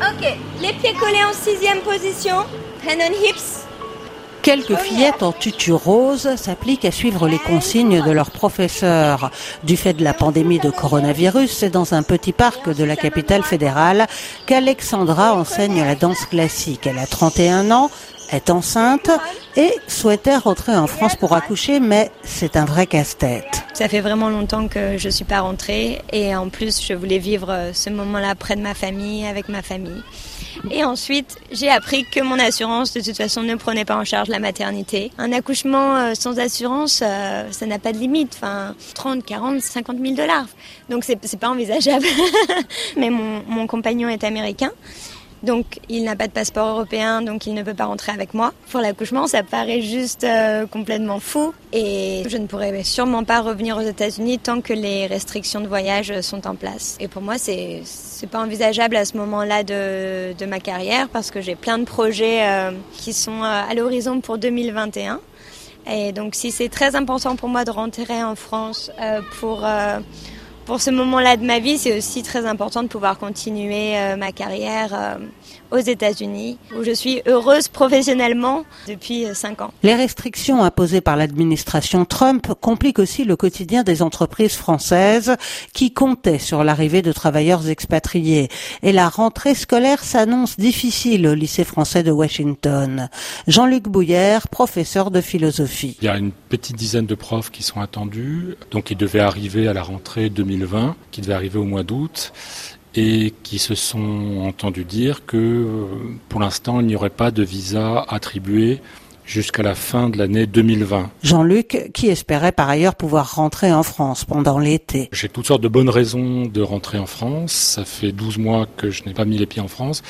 Ok, les pieds collés en sixième position. Hand on hips. Quelques fillettes en tutu rose s'appliquent à suivre les consignes de leurs professeurs. Du fait de la pandémie de coronavirus, c'est dans un petit parc de la capitale fédérale qu'Alexandra enseigne la danse classique. Elle a 31 ans, est enceinte et souhaitait rentrer en France pour accoucher, mais c'est un vrai casse-tête. Ça fait vraiment longtemps que je suis pas rentrée et en plus je voulais vivre ce moment-là près de ma famille, avec ma famille. Et ensuite, j'ai appris que mon assurance, de toute façon, ne prenait pas en charge la maternité. Un accouchement euh, sans assurance, euh, ça n'a pas de limite. Enfin, 30, 40, 50 000 dollars. Donc, c'est, pas envisageable. Mais mon compagnon est américain. Donc il n'a pas de passeport européen, donc il ne peut pas rentrer avec moi. Pour l'accouchement, ça paraît juste euh, complètement fou et je ne pourrais sûrement pas revenir aux États-Unis tant que les restrictions de voyage sont en place. Et pour moi, c'est c'est pas envisageable à ce moment-là de, ma carrière parce que j'ai plein de projets euh, qui sont euh, à l'horizon pour 2021. Et donc si c'est très important pour moi de rentrer en France pour pour ce moment-là de ma vie, c'est aussi très important de pouvoir continuer euh, ma carrière euh, aux États-Unis, où je suis heureuse professionnellement depuis 5 euh, ans. Les restrictions imposées par l'administration Trump compliquent aussi le quotidien des entreprises françaises qui comptaient sur l'arrivée de travailleurs expatriés. Et la rentrée scolaire s'annonce difficile au lycée français de Washington. Jean-Luc Bouillère, professeur de philosophie. Il y a une petite dizaine de profs qui sont attendus, donc ils devaient arriver à la rentrée 2020, qui devait arriver au mois d'août et qui se sont entendus dire que pour l'instant il n'y aurait pas de visa attribué jusqu'à la fin de l'année 2020. Jean-Luc, qui espérait par ailleurs pouvoir rentrer en France pendant l'été. J'ai toutes sortes de bonnes raisons de rentrer en France. Ça fait 12 mois que je n'ai pas mis les pieds en France.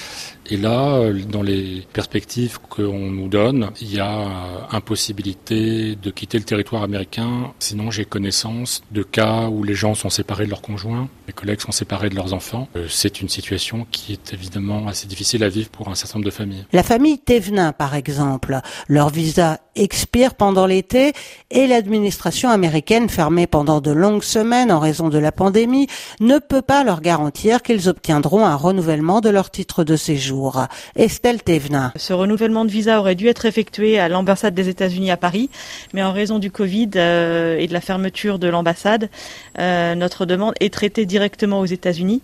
Et là, dans les perspectives qu'on nous donne, il y a impossibilité de quitter le territoire américain. Sinon, j'ai connaissance de cas où les gens sont séparés de leurs conjoints, les collègues sont séparés de leurs enfants. Euh, c'est une situation qui est évidemment assez difficile à vivre pour un certain nombre de familles. La famille Thévenin, par exemple, leur visa expire pendant l'été et l'administration américaine, fermée pendant de longues semaines en raison de la pandémie, ne peut pas leur garantir qu'ils obtiendront un renouvellement de leur titre de séjour. Estelle Thévenin. Ce renouvellement de visa aurait dû être effectué à l'ambassade des États-Unis à Paris, mais en raison du Covid euh, et de la fermeture de l'ambassade, euh, notre demande est traitée directement aux États-Unis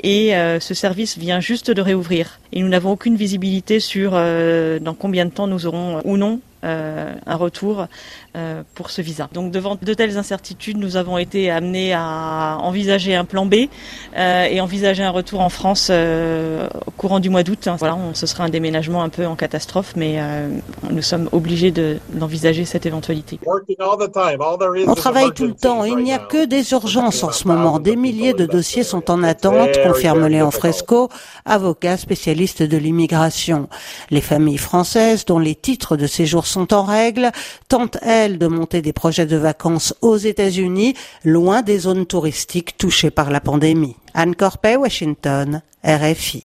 et euh, ce service vient juste de réouvrir. Et nous n'avons aucune visibilité sur dans combien de temps nous aurons ou non euh, un retour euh, pour ce visa. Donc devant de telles incertitudes, nous avons été amenés à envisager un plan B euh, et envisager un retour en France au courant du mois d'août. Voilà, on, ce serait un déménagement un peu en catastrophe, mais nous sommes obligés d'envisager cette éventualité. On travaille tout le temps. Il n'y a que des urgences en ce moment. Des milliers de dossiers sont en attente, confirme Léon Fresco, avocat spécialiste de l'immigration. Les familles françaises dont les titres de séjour sont en règle, tentent, elles, de monter des projets de vacances aux États-Unis, loin des zones touristiques touchées par la pandémie. Anne Corpet, Washington, RFI.